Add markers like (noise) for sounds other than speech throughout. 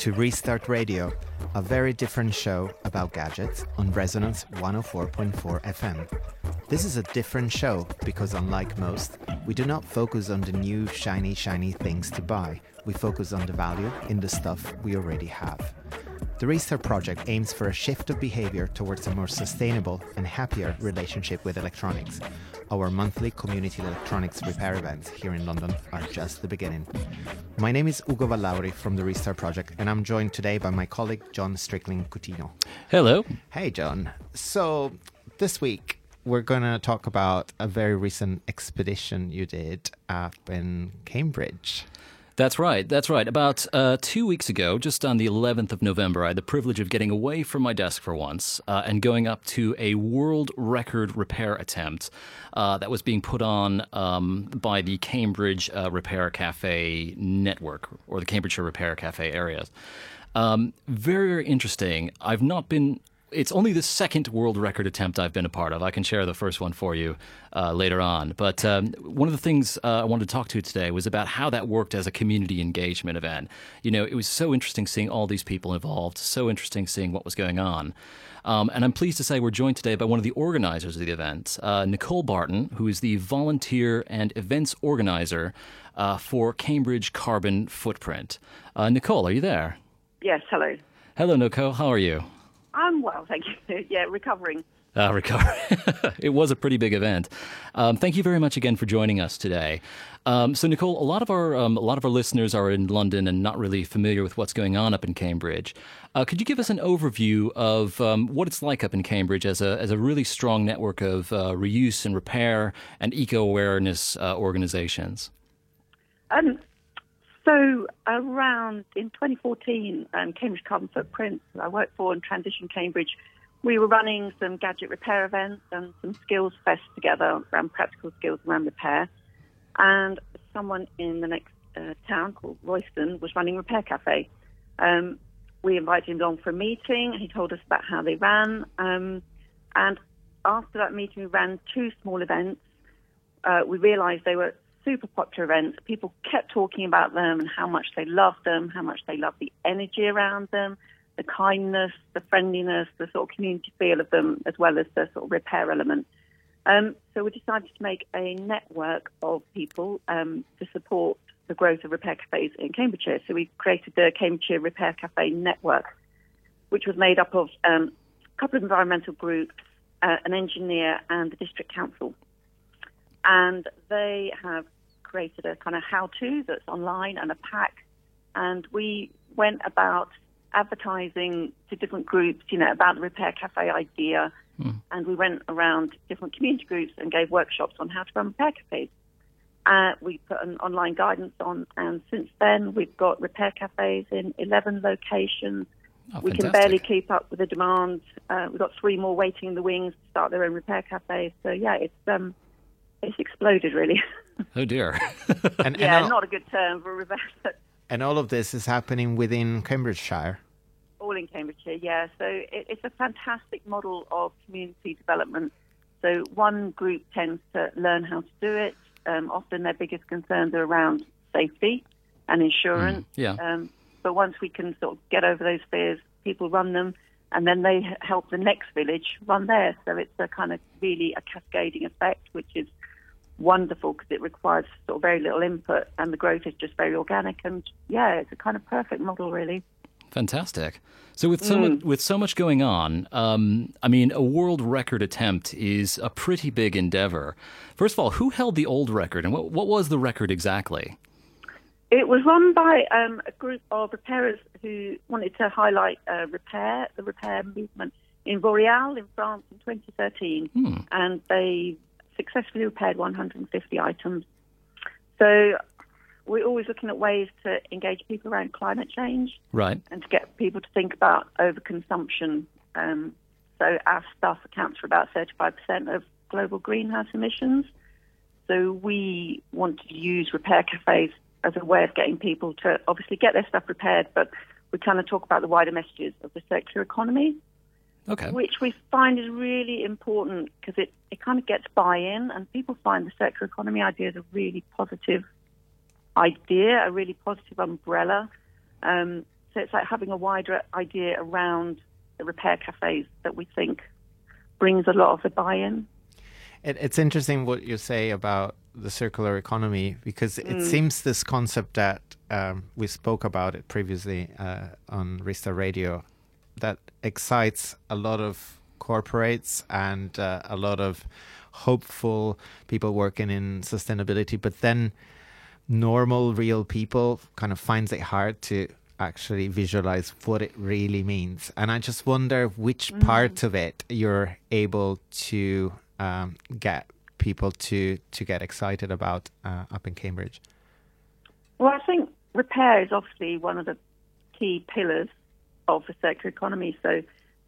to Restart Radio, a very different show about gadgets on Resonance 104.4 FM. This is a different show because, unlike most, we do not focus on the new shiny, shiny things to buy. We focus on the value in the stuff we already have. The Restart project aims for a shift of behavior towards a more sustainable and happier relationship with electronics. Our monthly community electronics repair events here in London are just the beginning. My name is Ugo Vallauri from the Restart project, and I'm joined today by my colleague Jon Stricklin-Coutinho. Hello. Hey, Jon. So, this week we're going to talk about a very recent expedition you did up in Cambridge. That's right. That's right. About uh, two weeks ago, just on the 11th of November, I had the privilege of getting away from my desk for once uh, and going up to a world record repair attempt uh, that was being put on um, by the Cambridge uh, Repair Cafe Network or the Cambridgeshire Repair Cafe areas. Um, very, very interesting. I've not been it's only the second world record attempt I've been a part of. I can share the first one for you uh, later on. But um, one of the things uh, I wanted to talk to you today was about how that worked as a community engagement event. You know, it was so interesting seeing all these people involved, so interesting seeing what was going on. Um, and I'm pleased to say we're joined today by one of the organizers of the event, uh, Nicole Barton, who is the volunteer and events organizer uh, for Cambridge Carbon Footprint. Uh, Nicole, are you there? Yes, hello. Hello, Nicole. How are you? I'm well, thank you. (laughs) yeah, recovering. Uh, recover. (laughs) it was a pretty big event. Um, thank you very much again for joining us today. Um, so, Nicole, a lot of our um, a lot of our listeners are in London and not really familiar with what's going on up in Cambridge. Uh, could you give us an overview of um, what it's like up in Cambridge as a as a really strong network of uh, reuse and repair and eco awareness uh, organizations? Um, so around in 2014, um, Cambridge Carbon Footprint, I worked for and Transition Cambridge, we were running some gadget repair events and some skills fest together around practical skills around repair. And someone in the next uh, town called Royston was running Repair Cafe. Um, we invited him along for a meeting. He told us about how they ran. Um, and after that meeting, we ran two small events. Uh, we realized they were super popular events. People kept talking about them and how much they loved them, how much they loved the energy around them, the kindness, the friendliness, the sort of community feel of them, as well as the sort of repair element. Um, so we decided to make a network of people um, to support the growth of repair cafes in Cambridgeshire. So we created the Cambridgeshire Repair Cafe Network, which was made up of um, a couple of environmental groups, uh, an engineer, and the district council and they have created a kind of how-to that's online and a pack, and we went about advertising to different groups, you know, about the repair cafe idea, mm. and we went around different community groups and gave workshops on how to run repair cafes. Uh, we put an online guidance on, and since then we've got repair cafes in 11 locations. Oh, we can barely keep up with the demand. Uh, we've got three more waiting in the wings to start their own repair cafes. So yeah, it's um, it's exploded really. (laughs) Oh dear. (laughs) and, yeah, and all, not a good term for reverse. And all of this is happening within Cambridgeshire. All in Cambridgeshire, yeah. So it, it's a fantastic model of community development. So one group tends to learn how to do it. Um, often their biggest concerns are around safety and insurance. Mm, yeah. Um, but once we can sort of get over those fears, people run them, and then they help the next village run theirs. So it's a kind of really a cascading effect, which is wonderful because it requires sort of very little input and the growth is just very organic. And yeah, it's a kind of perfect model, really. Fantastic. So with so mm. much, with so much going on, um, I mean, a world record attempt is a pretty big endeavor. First of all, who held the old record, and what what was the record exactly? It was run by um, a group of repairers who wanted to highlight uh, repair, the repair movement in Vauréal in France in 2013, hmm. and they successfully repaired 150 items. So we're always looking at ways to engage people around climate change, right, and to get people to think about overconsumption. Um, so our stuff accounts for about 35% of global greenhouse emissions. So we want to use repair cafes as a way of getting people to obviously get their stuff repaired, but we kind of talk about the wider messages of the circular economy. Okay. Which we find is really important because it, it kind of gets buy in, and people find the circular economy idea is a really positive idea, a really positive umbrella. Um, So it's like having a wider idea around the repair cafes that we think brings a lot of the buy-in. It, it's interesting what you say about the circular economy because it Mm. seems this concept that um, we spoke about it previously uh, on Restart Radio that excites a lot of corporates and uh, a lot of hopeful people working in sustainability, but then normal, real people kind of finds it hard to actually visualize what it really means. And I just wonder which part of it you're able to um, get people to to get excited about uh, up in Cambridge. Well, I think repair is obviously one of the key pillars of the circular economy. So,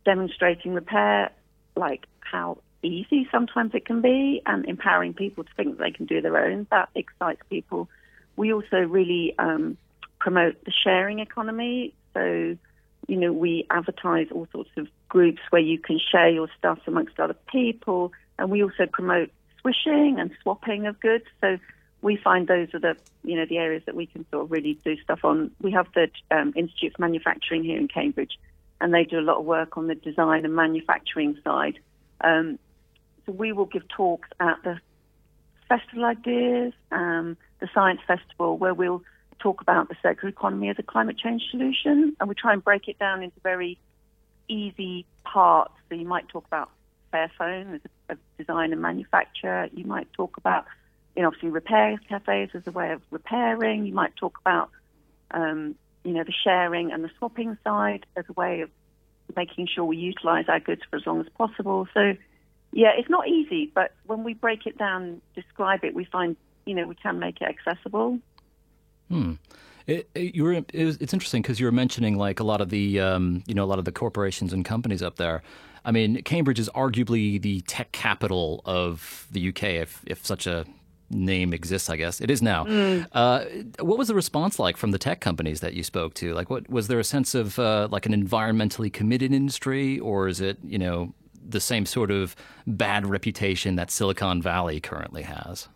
demonstrating repair, like how easy sometimes it can be, and empowering people to think they can do their own, that excites people. We also really um, promote the sharing economy. So, you know, we advertise all sorts of groups where you can share your stuff amongst other people, and we also promote swishing and swapping of goods. So we find those are the you know the areas that we can sort of really do stuff on. We have the um, Institute for Manufacturing here in Cambridge, and they do a lot of work on the design and manufacturing side. Um, so we will give talks at the festival ideas, um, the science festival, where we'll talk about the circular economy as a climate change solution, and we try and break it down into very easy parts. So you might talk about Fairphone as a, a design and manufacture. You might talk about, you know, obviously repair cafes as a way of repairing. You might talk about, um, you know, the sharing and the swapping side as a way of making sure we utilize our goods for as long as possible. So, yeah, it's not easy, but when we break it down, describe it, we find, you know, we can make it accessible. Hmm. It, it, you were, it was, it's interesting because you were mentioning like a lot of the um, you know a lot of the corporations and companies up there. I mean, Cambridge is arguably the tech capital of the UK, if if such a name exists. I guess it is now. Uh, what was the response like from the tech companies that you spoke to? Like, what was there a sense of uh, like an environmentally committed industry, or is it you know the same sort of bad reputation that Silicon Valley currently has?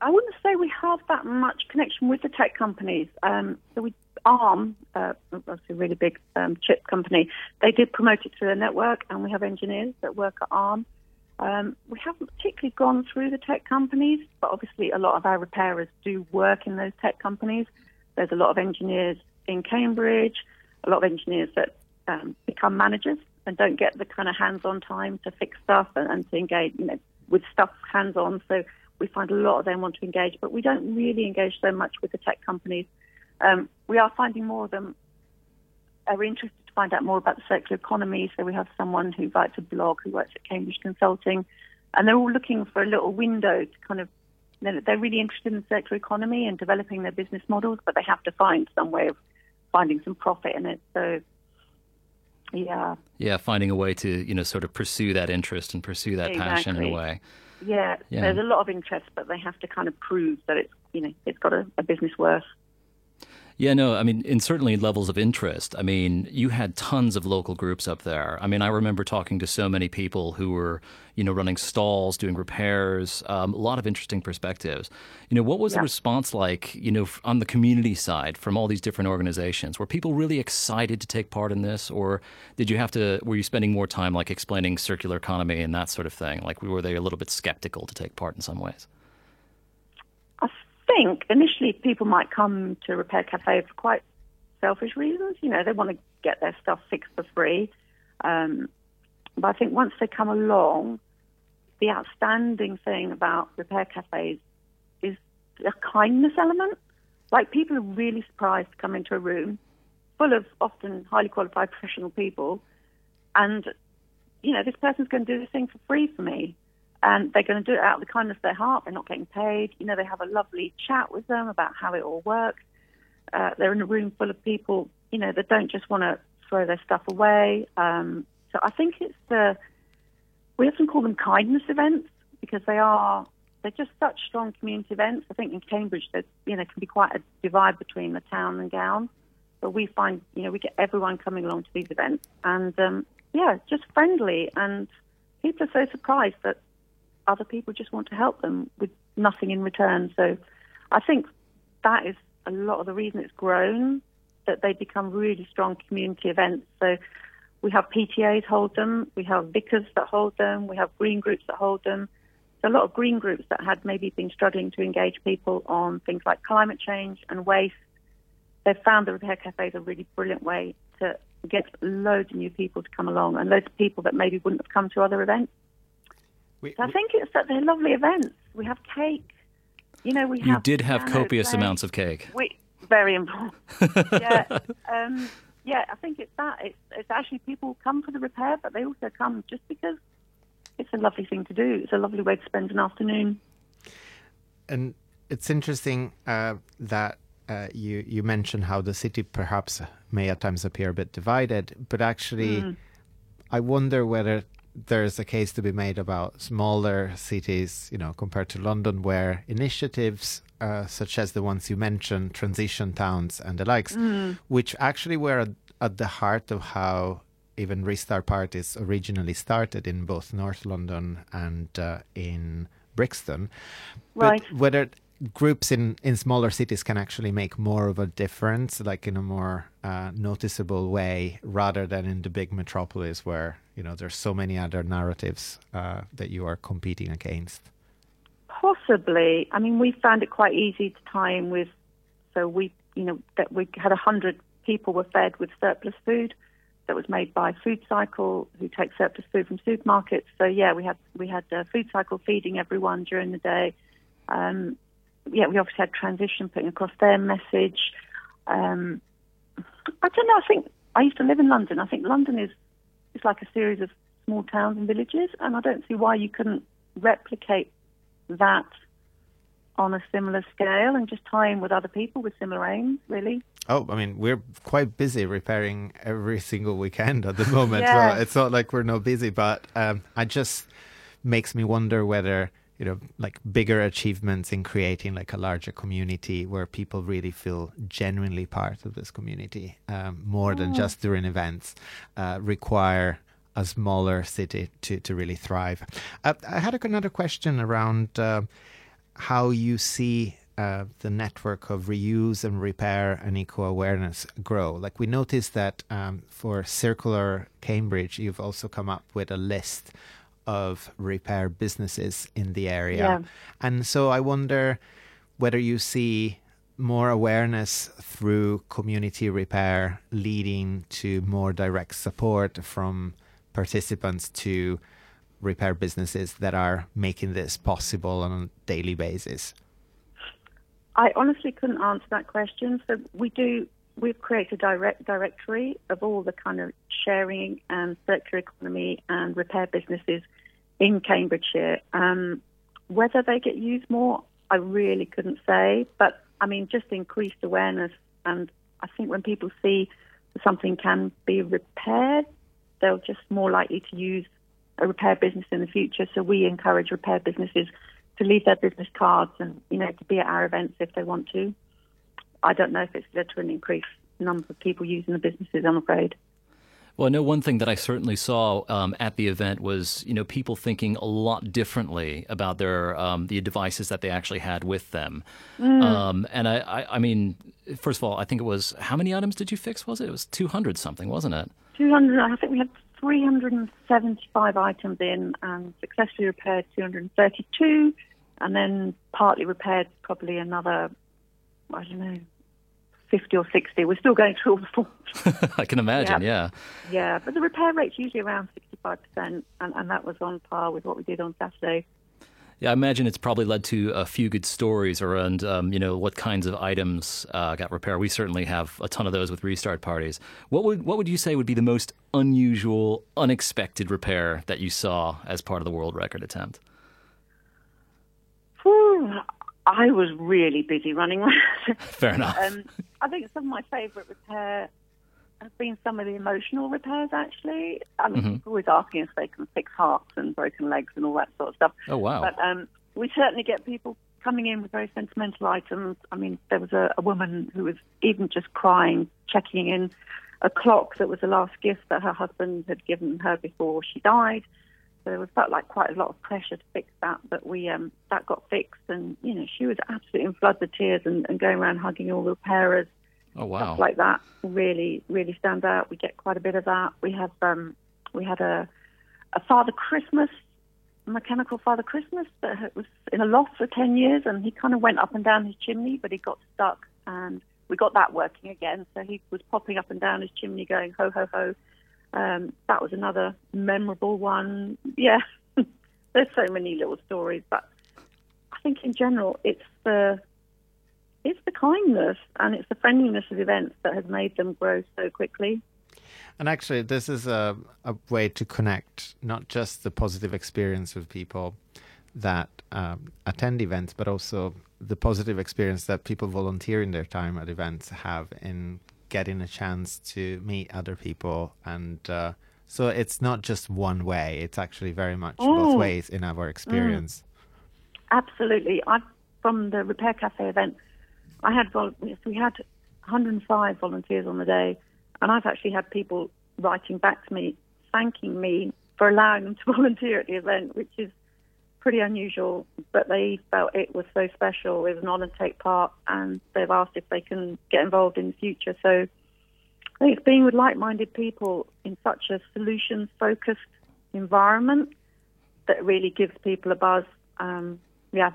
I wouldn't say we have that much connection with the tech companies. Um, so we ARM, uh, obviously a really big um, chip company, they did promote it to their network, and we have engineers that work at ARM. Um, we haven't particularly gone through the tech companies, but obviously a lot of our repairers do work in those tech companies. There's a lot of engineers in Cambridge, a lot of engineers that um, become managers and don't get the kind of hands-on time to fix stuff and, and to engage, you know, with stuff hands-on. So we find a lot of them want to engage, but we don't really engage so much with the tech companies. Um, we are finding more of them are interested find out more about the circular economy. So we have someone who writes a blog who works at Cambridge Consulting, and they're all looking for a little window to kind of. They're really interested in the circular economy and developing their business models, but they have to find some way of finding some profit in it. So, yeah, Yeah, finding a way to you know sort of pursue that interest and pursue that passion in a way. yeah, Yeah. There's a lot of interest, but they have to kind of prove that it's you know it's got a, a business worth. Yeah, no, I mean, in certainly levels of interest. I mean, you had tons of local groups up there. I mean, I remember talking to so many people who were, you know, running stalls, doing repairs, um, a lot of interesting perspectives. You know, what was the response like, you know, on the community side from all these different organizations? Were people really excited to take part in this, or did you have to? Were you spending more time like explaining circular economy and that sort of thing? Like, were they a little bit skeptical to take part in some ways? Think initially people might come to Repair Cafe for quite selfish reasons. You know, they want to get their stuff fixed for free. Um, but I think once they come along, the outstanding thing about Repair Cafes is a kindness element. Like people are really surprised to come into a room full of often highly qualified professional people, and you know this person's going to do this thing for free for me and they're going to do it out of the kindness of their heart. They're not getting paid. You know, they have a lovely chat with them about how it all works. Uh, they're in a room full of people, you know, that don't just want to throw their stuff away. Um, so I think it's the we often call them kindness events because they are they're just such strong community events. I think in Cambridge, there's you know can be quite a divide between the town and gown, but we find you know we get everyone coming along to these events, and um, yeah, just friendly, and people are so surprised that other people just want to help them with nothing in return. So I think that is a lot of the reason it's grown that they become really strong community events. So we have PTAs hold them, we have vicars that hold them, we have green groups that hold them. So a lot of green groups that had maybe been struggling to engage people on things like climate change and waste, they've found the repair cafes a really brilliant way to get loads of new people to come along and loads of people that maybe wouldn't have come to other events. We, so I think it's that they're lovely events. We have cake. You know, we You have did have copious playing. amounts of cake. We very important. (laughs) yeah, um, yeah. I think it's that. It's, it's actually people come for the repair, but they also come just because it's a lovely thing to do. It's a lovely way to spend an afternoon. and it's interesting uh, that uh, you you mentioned how the city perhaps may at times appear a bit divided, but actually, I wonder whether there's a case to be made about smaller cities, you know, compared to London, where initiatives uh, such as the ones you mentioned, transition towns and the likes, which actually were at, at the heart of how even restart parties originally started in both North London and uh, in Brixton. Right. But whether groups in, in smaller cities can actually make more of a difference, like in a more uh, noticeable way, rather than in the big metropolis where you know there's so many other narratives uh, that you are competing against. Possibly. I mean, we found it quite easy to time with. So we, you know, that we had a hundred people were fed with surplus food that was made by Food Cycle, who take surplus food from supermarkets. So yeah, we had we had uh, Food Cycle feeding everyone during the day. Um, yeah, we obviously had transition putting across their message. Um, I don't know. I think I used to live in London. I think London is is like a series of small towns and villages, and I don't see why you couldn't replicate that on a similar scale and just tie in with other people with similar aims. Really, Oh, I mean, we're quite busy repairing every (laughs) single weekend at the moment. Yeah. So it's not like we're not busy, but um, it just makes me wonder whether, you know, like bigger achievements in creating like a larger community where people really feel genuinely part of this community, um, more than just during events, uh, require a smaller city to, to really thrive. Uh, I had another question around uh, how you see uh, the network of reuse and repair and eco awareness grow. Like we noticed that um, for Circular Cambridge, you've also come up with a list of repair businesses in the area. Yeah. And so I wonder whether you see more awareness through community repair leading to more direct support from participants to repair businesses that are making this possible on a daily basis. I honestly couldn't answer that question. So we do. We've created a direct directory of all the kind of sharing and circular economy and repair businesses in Cambridgeshire. Um, whether they get used more, I really couldn't say. But I mean, just increased awareness, and I think when people see something can be repaired, they're just more likely to use a repair business in the future. So we encourage repair businesses to leave their business cards and you know to be at our events if they want to. I don't know if it's led to an increased number of people using the businesses. I'm afraid. Well, I know one thing that I certainly saw um, at the event was, you know, people thinking a lot differently about their um, the devices that they actually had with them. Um, and I, I, I mean, first of all, I think it was how many items did you fix? Was it? It was two hundred something, wasn't it? 200. I think we had 375 items in and successfully repaired 232, and then partly repaired probably another, I don't know, 50 or 60. We're still going through all the forms. (laughs) I can imagine. Yeah. Yeah. yeah, but the repair rate's usually around 65%, and, and that was on par with what we did on Saturday. Yeah, I imagine it's probably led to a few good stories around, um, you know, what kinds of items uh, got repaired. We certainly have a ton of those with restart parties. What would what would you say would be the most unusual, unexpected repair that you saw as part of the world record attempt? I was really busy running around. (laughs) Fair enough. Um, I think some of my favourite repair have been some of the emotional repairs. Actually, I mean, people always asking if they can fix hearts and broken legs and all that sort of stuff. oh wow. But um, we certainly get people coming in with very sentimental items. I mean, there was a, a woman who was even just crying, checking in a clock that was the last gift that her husband had given her before she died. So it felt like quite a lot of pressure to fix that, but we um, that got fixed, and you know she was absolutely in floods of tears and, and going around hugging all the repairers. Oh wow! Stuff like that really, really stand out. We get quite a bit of that. We have um, we had a a Father Christmas, mechanical Father Christmas that was in a loft for ten years, and he kind of went up and down his chimney, but he got stuck, and we got that working again. So he was popping up and down his chimney, going ho ho ho. Um, that was another memorable one. Yeah, (laughs) there's so many little stories, but I think in general it's the it's the kindness and it's the friendliness of events that has made them grow so quickly. And actually, this is a, a way to connect not just the positive experience with people that um, attend events, but also the positive experience that people volunteering their time at events have in getting a chance to meet other people. And uh, so it's not just one way, it's actually very much both Mm. ways in our experience. Absolutely. I from the Repair Cafe event, I had vol- we had 105 volunteers on the day, and I've actually had people writing back to me thanking me for allowing them to (laughs) volunteer at the event, which is pretty unusual. But they felt it was so special, it was an honour to take part, and they've asked if they can get involved in the future. So I think it's being with like-minded people in such a solutions-focused environment that really gives people a buzz. Um, yeah,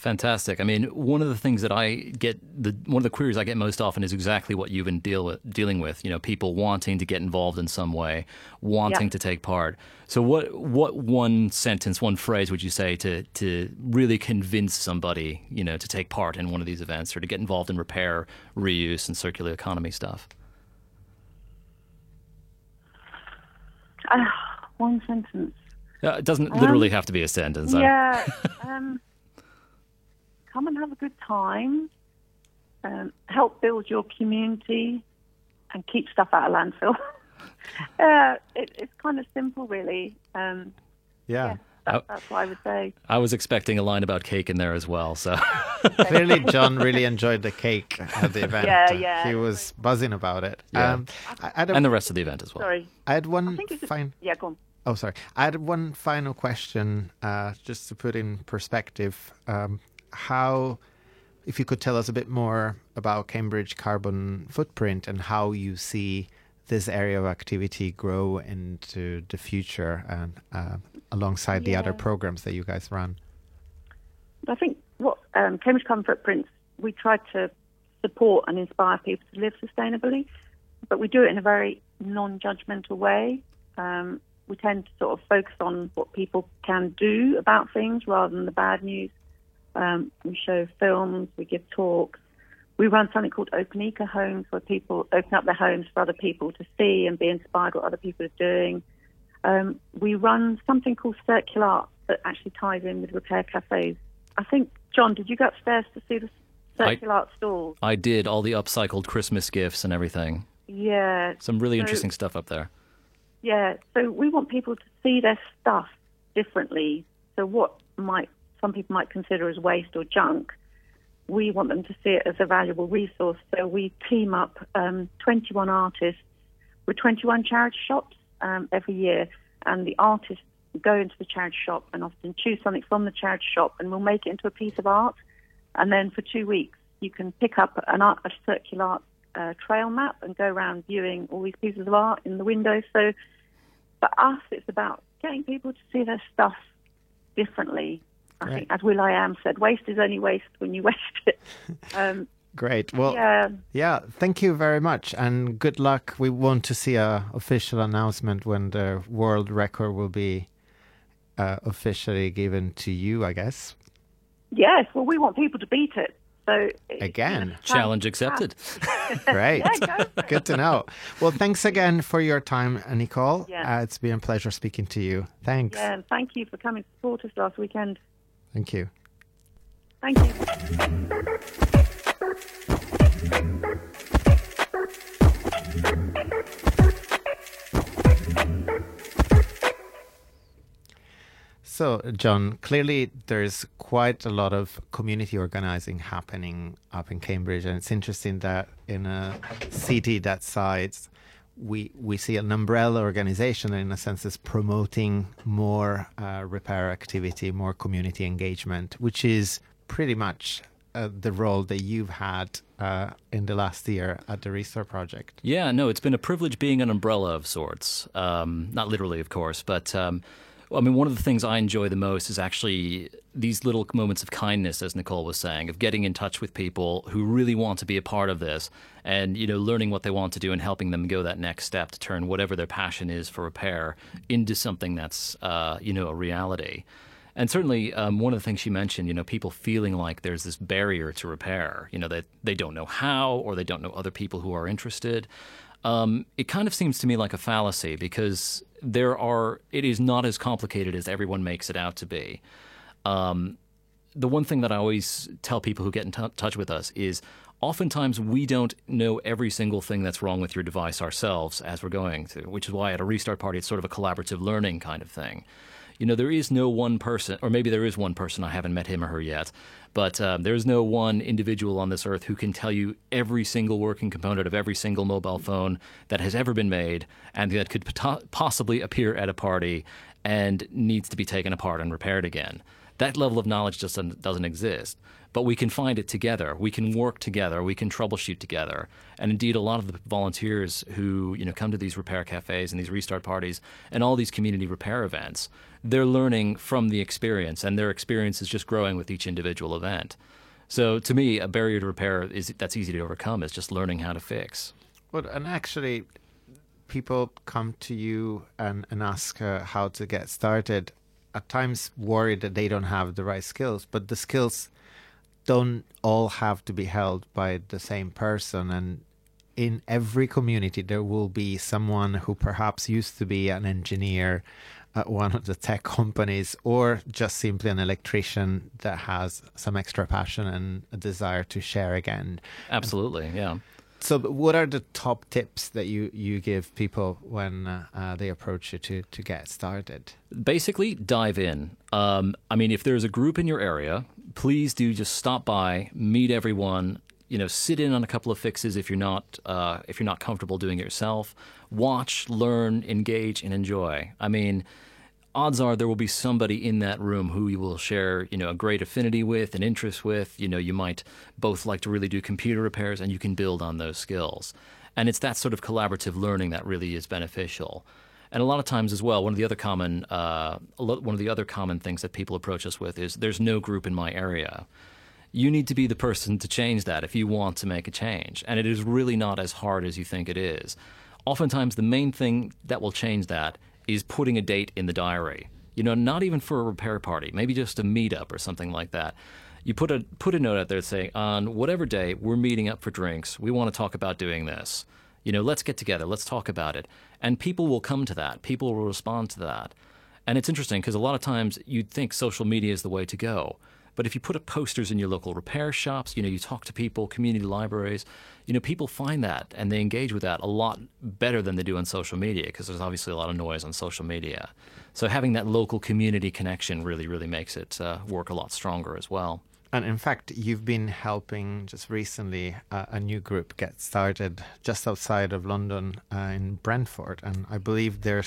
Fantastic. I mean, one of the things that I get, the one of the queries I get most often is exactly what you've been deal, dealing with. You know, people wanting to get involved in some way, wanting to take part. So, what what one sentence, one phrase would you say to to really convince somebody, you know, to take part in one of these events or to get involved in repair, reuse, and circular economy stuff? uh, one sentence. Uh, it doesn't literally have to be a sentence. Yeah. (laughs) um, come and have a good time. Um, help build your community and keep stuff out of landfill. (laughs) uh, it, it's kind of simple, really. Um, Yeah. yeah, that, that's what I would say. I was expecting a line about cake in there as well. So, (laughs) Clearly, Jon really enjoyed the cake at the (laughs) event. Yeah, yeah. He was buzzing about it. Yeah. Um, I, I, and the rest of the event as well. Sorry. I had one think fine. yeah, go on. Oh, sorry. I had one final question, uh, just to put in perspective. Um, how, if you could tell us a bit more about Cambridge carbon footprint and how you see this area of activity grow into the future and uh, alongside the other programs that you guys run. I think what um, Cambridge Carbon Footprints, we try to support and inspire people to live sustainably, but we do it in a very non-judgmental way. Um, we tend to sort of focus on what people can do about things rather than the bad news. Um, we show films, we give talks. We run something called Open Eco Homes, where people open up their homes for other people to see and be inspired what other people are doing. Um, we run something called Circular Art that actually ties in with repair cafes. I think, Jon, did you go upstairs to see the I- Circular Art stalls? I did all the upcycled Christmas gifts and everything. Yeah, Some really So- interesting stuff up there. Yeah, so we want people to see their stuff differently. So what might some people might consider as waste or junk, we want them to see it as a valuable resource. So we team up um, 21 artists with 21 charity shops um, every year, and the artists go into the charity shop and often choose something from the charity shop, and we'll make it into a piece of art. And then for two weeks, you can pick up an art, a circular art uh, trail map and go around viewing all these pieces of art in the windows. So for us, it's about getting people to see their stuff differently. I Great. think, as will.i.am said, waste is only waste when you (laughs) waste it. (laughs) Um, Great. Well, yeah. yeah, thank you very much and good luck. We want to see a official announcement when the world record will be uh, officially given to you, I guess. yes. Well, we want people to beat it. So it's Again. Challenge accepted. (laughs) Great. Yeah, go. Good to know. Well, thanks again for your time, uh, Nicole. Yeah. Uh, it's been a pleasure speaking to you. Thanks. Yeah, and thank you for coming to support us last weekend. Thank you. Thank you. So, Jon, clearly there's quite a lot of community organizing happening up in Cambridge, and it's interesting that in a city that size, we we see an umbrella organization in a sense is promoting more uh, repair activity, more community engagement, which is pretty much uh, the role that you've had uh, in the last year at the Restart Project. Yeah, no, it's been a privilege being an umbrella of sorts. Um, not literally, of course, but um, I mean, one of the things I enjoy the most is actually these little moments of kindness, as Nicole was saying, of getting in touch with people who really want to be a part of this, and you know, learning what they want to do and helping them go that next step to turn whatever their passion is for repair into something that's uh, you know a reality. And certainly, um, one of the things she mentioned, you know, people feeling like there's this barrier to repair, you know, that they don't know how or they don't know other people who are interested. Um, it kind of seems to me like a fallacy because there are, it is not as complicated as everyone makes it out to be. Um, the one thing that I always tell people who get in t- touch with us is oftentimes we don't know every single thing that's wrong with your device ourselves as we're going to, which is why at a restart party it's sort of a collaborative learning kind of thing you know, there is no one person, or maybe there is one person, I haven't met him or her yet, but um, there is no one individual on this earth who can tell you every single working component of every single mobile phone that has ever been made and that could possibly appear at a party and needs to be taken apart and repaired again. That level of knowledge just doesn't, doesn't exist but we can find it together. We can work together. We can troubleshoot together. And indeed, a lot of the volunteers who you know come to these repair cafes and these restart parties and all these community repair events, they're learning from the experience, and their experience is just growing with each individual event. So, to me, a barrier to repair is that's easy to overcome is just learning how to fix. Well, and actually, people come to you and, and ask uh, how to get started. At times, worried that they don't have the right skills, but the skills don't all have to be held by the same person. And in every community there will be someone who perhaps used to be an engineer at one of the tech companies or just simply an electrician that has some extra passion and a desire to share again. Absolutely yeah so what are the top tips that you, you give people when uh, uh, they approach you to, to get started basically dive in um, i mean if there's a group in your area please do just stop by, meet everyone. You know, sit in on a couple of fixes if you're not uh, if you're not comfortable doing it yourself. Watch, learn, engage, and enjoy. I mean, odds are there will be somebody in that room who you will share, you know, a great affinity with, an interest with. You know, you might both like to really do computer repairs, and you can build on those skills. And it's that sort of collaborative learning that really is beneficial. And a lot of times as well, one of the other common uh, one of the other common things that people approach us with is there's no group in my area. You need to be the person to change that if you want to make a change, and it is really not as hard as you think it is. Oftentimes, the main thing that will change that is putting a date in the diary. You know, not even for a repair party, maybe just a meetup or something like that. You put a put a note out there saying, on whatever day we're meeting up for drinks, we want to talk about doing this. You know, let's get together, let's talk about it. And people will come to that, people will respond to that. And it's interesting because a lot of times you'd think social media is the way to go. But if you put up posters in your local repair shops, you know, you talk to people, community libraries, you know, people find that and they engage with that a lot better than they do on social media because there's obviously a lot of noise on social media. So having that local community connection really, really makes it uh, work a lot stronger as well. And in fact, you've been helping just recently uh, a new group get started just outside of London uh, in Brentford. And I believe they're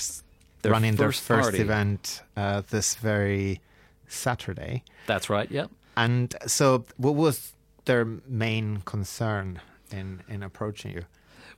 their running their first party. event uh, this very Saturday. That's right, yep. And so, what was their main concern in, in approaching you?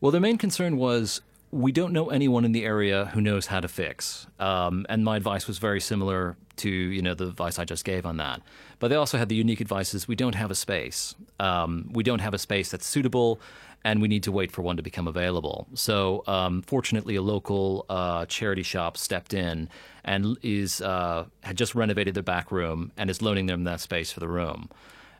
Well, their main concern was we don't know anyone in the area who knows how to fix. Um, and my advice was very similar to you know the advice I just gave on that. But they also had the unique advices: we don't have a space. Um, we don't have a space that's suitable, and we need to wait for one to become available. So, um, fortunately, a local uh, charity shop stepped in and is uh, had just renovated their back room and is loaning them that space for the room.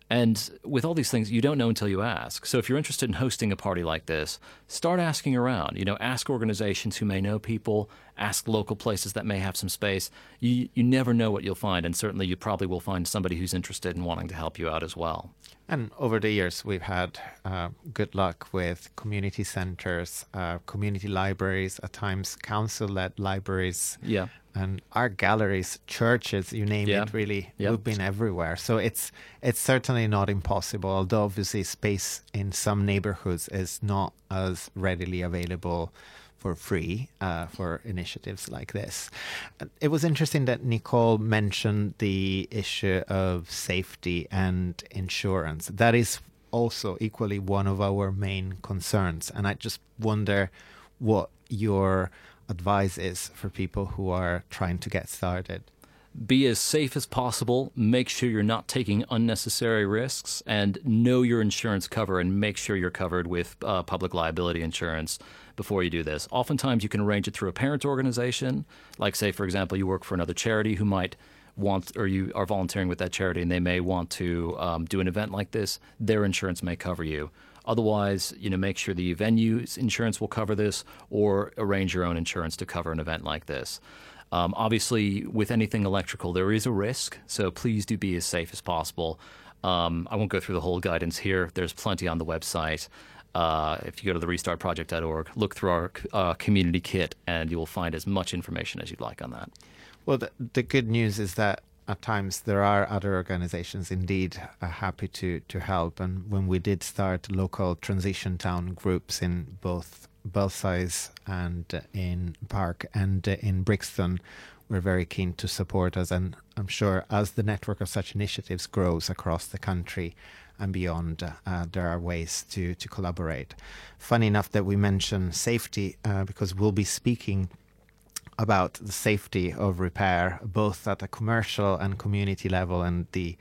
And with all these things, you don't know until you ask. So if you're interested in hosting a party like this, start asking around. You know, ask organizations who may know people, ask local places that may have some space. You you never know what you'll find, and certainly you probably will find somebody who's interested in wanting to help you out as well. And over the years, we've had uh, good luck with community centers, uh, community libraries, at times council-led libraries. Yeah and art galleries, churches, you name yeah. it, really, yep. we've been everywhere. So it's it's certainly not impossible. Although obviously space in some neighborhoods is not as readily available for free uh, for initiatives like this. It was interesting that Nicole mentioned the issue of safety and insurance. That is also equally one of our main concerns. And I just wonder what your advice is for people who are trying to get started be as safe as possible, make sure you're not taking unnecessary risks, and know your insurance cover and make sure you're covered with uh, public liability insurance before you do this. Oftentimes, you can arrange it through a parent organization, like, say, for example, you work for another charity who might want or you are volunteering with that charity and they may want to um, do an event like this, their insurance may cover you. Otherwise, you know, make sure the venue's insurance will cover this or arrange your own insurance to cover an event like this. Um, obviously, with anything electrical, there is a risk, so please do be as safe as possible. Um, I won't go through the whole guidance here. There's plenty on the website. Uh, if you go to the restartproject.org, look through our uh, community kit, and you will find as much information as you'd like on that. Well, the, the good news is that at times there are other organizations indeed uh, happy to, to help. And when we did start local transition town groups in both Belsize and uh, in Park and uh, in Brixton, we're very keen to support us. And I'm sure as the network of such initiatives grows across the country and beyond, uh, there are ways to, to collaborate. Funny enough that we mention safety uh, because we'll be speaking about the safety of repair, both at a commercial and community level, and the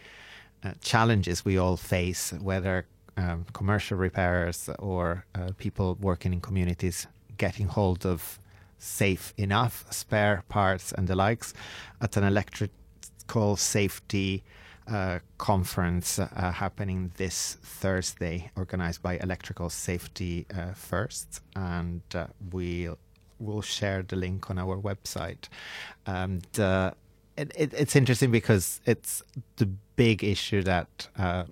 uh, challenges we all face, whether um, commercial repairers or uh, people working in communities getting hold of safe enough spare parts and the likes. At an electrical safety uh, conference uh, happening this Thursday, organized by Electrical Safety uh, First, and uh, we'll we'll share the link on our website. And uh, it, it, it's interesting because it's the big issue that uh,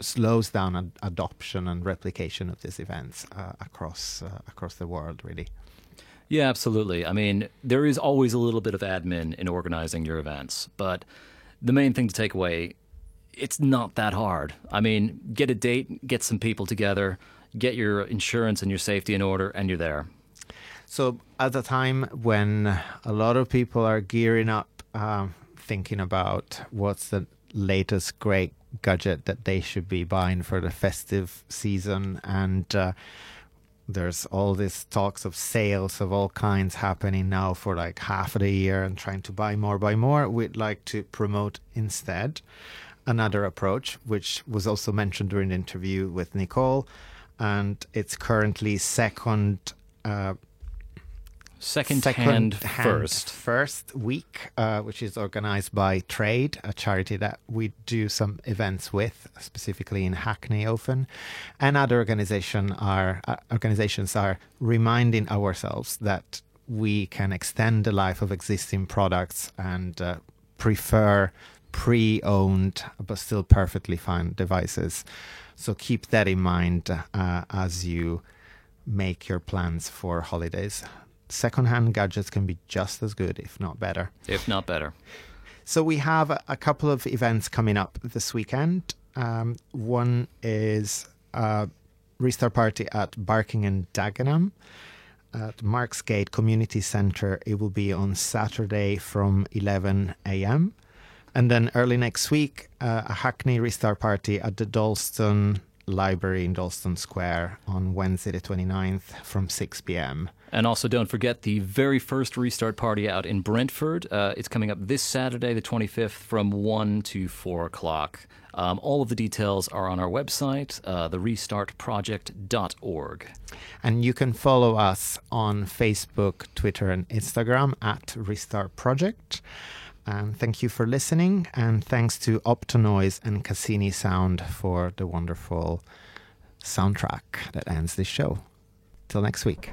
slows down ad- adoption and replication of these events uh, across uh, across the world, really. Yeah, absolutely. I mean, there is always a little bit of admin in organizing your events, but the main thing to take away, it's not that hard. I mean, get a date, get some people together, get your insurance and your safety in order, and you're there. So, at a time when a lot of people are gearing up, um, thinking about what's the latest great gadget that they should be buying for the festive season and uh, there's all these talks of sales of all kinds happening now for like half of the year and trying to buy more buy more we'd like to promote instead another approach which was also mentioned during the interview with nicole and it's currently second uh, Second, Second hand, hand, first. First week, uh, which is organized by TRAID, a charity that we do some events with, specifically in Hackney often. And other organization are, uh, organizations are reminding ourselves that we can extend the life of existing products and uh, prefer pre owned but still perfectly fine devices. So keep that in mind uh, as you make your plans for holidays secondhand gadgets can be just as good, if not better. If not better. So we have a, couple of events coming up this weekend. Um, one is a restart party at Barking and Dagenham at Marks Gate Community Centre. It will be on Saturday from 11 a.m. And then early next week, uh, a Hackney restart party at the Dalston Library in Dalston Square on Wednesday the 29th from 6 p.m. And also, don't forget the very first restart party out in Brentford. Uh, it's coming up this Saturday, the 25th, from 1 to 4 o'clock. Um, all of the details are on our website, uh, therestartproject.org. And you can follow us on Facebook, Twitter, and Instagram at Restart Project. And thank you for listening. And thanks to Optonoise and Cassini Sound for the wonderful soundtrack that ends this show. Till next week.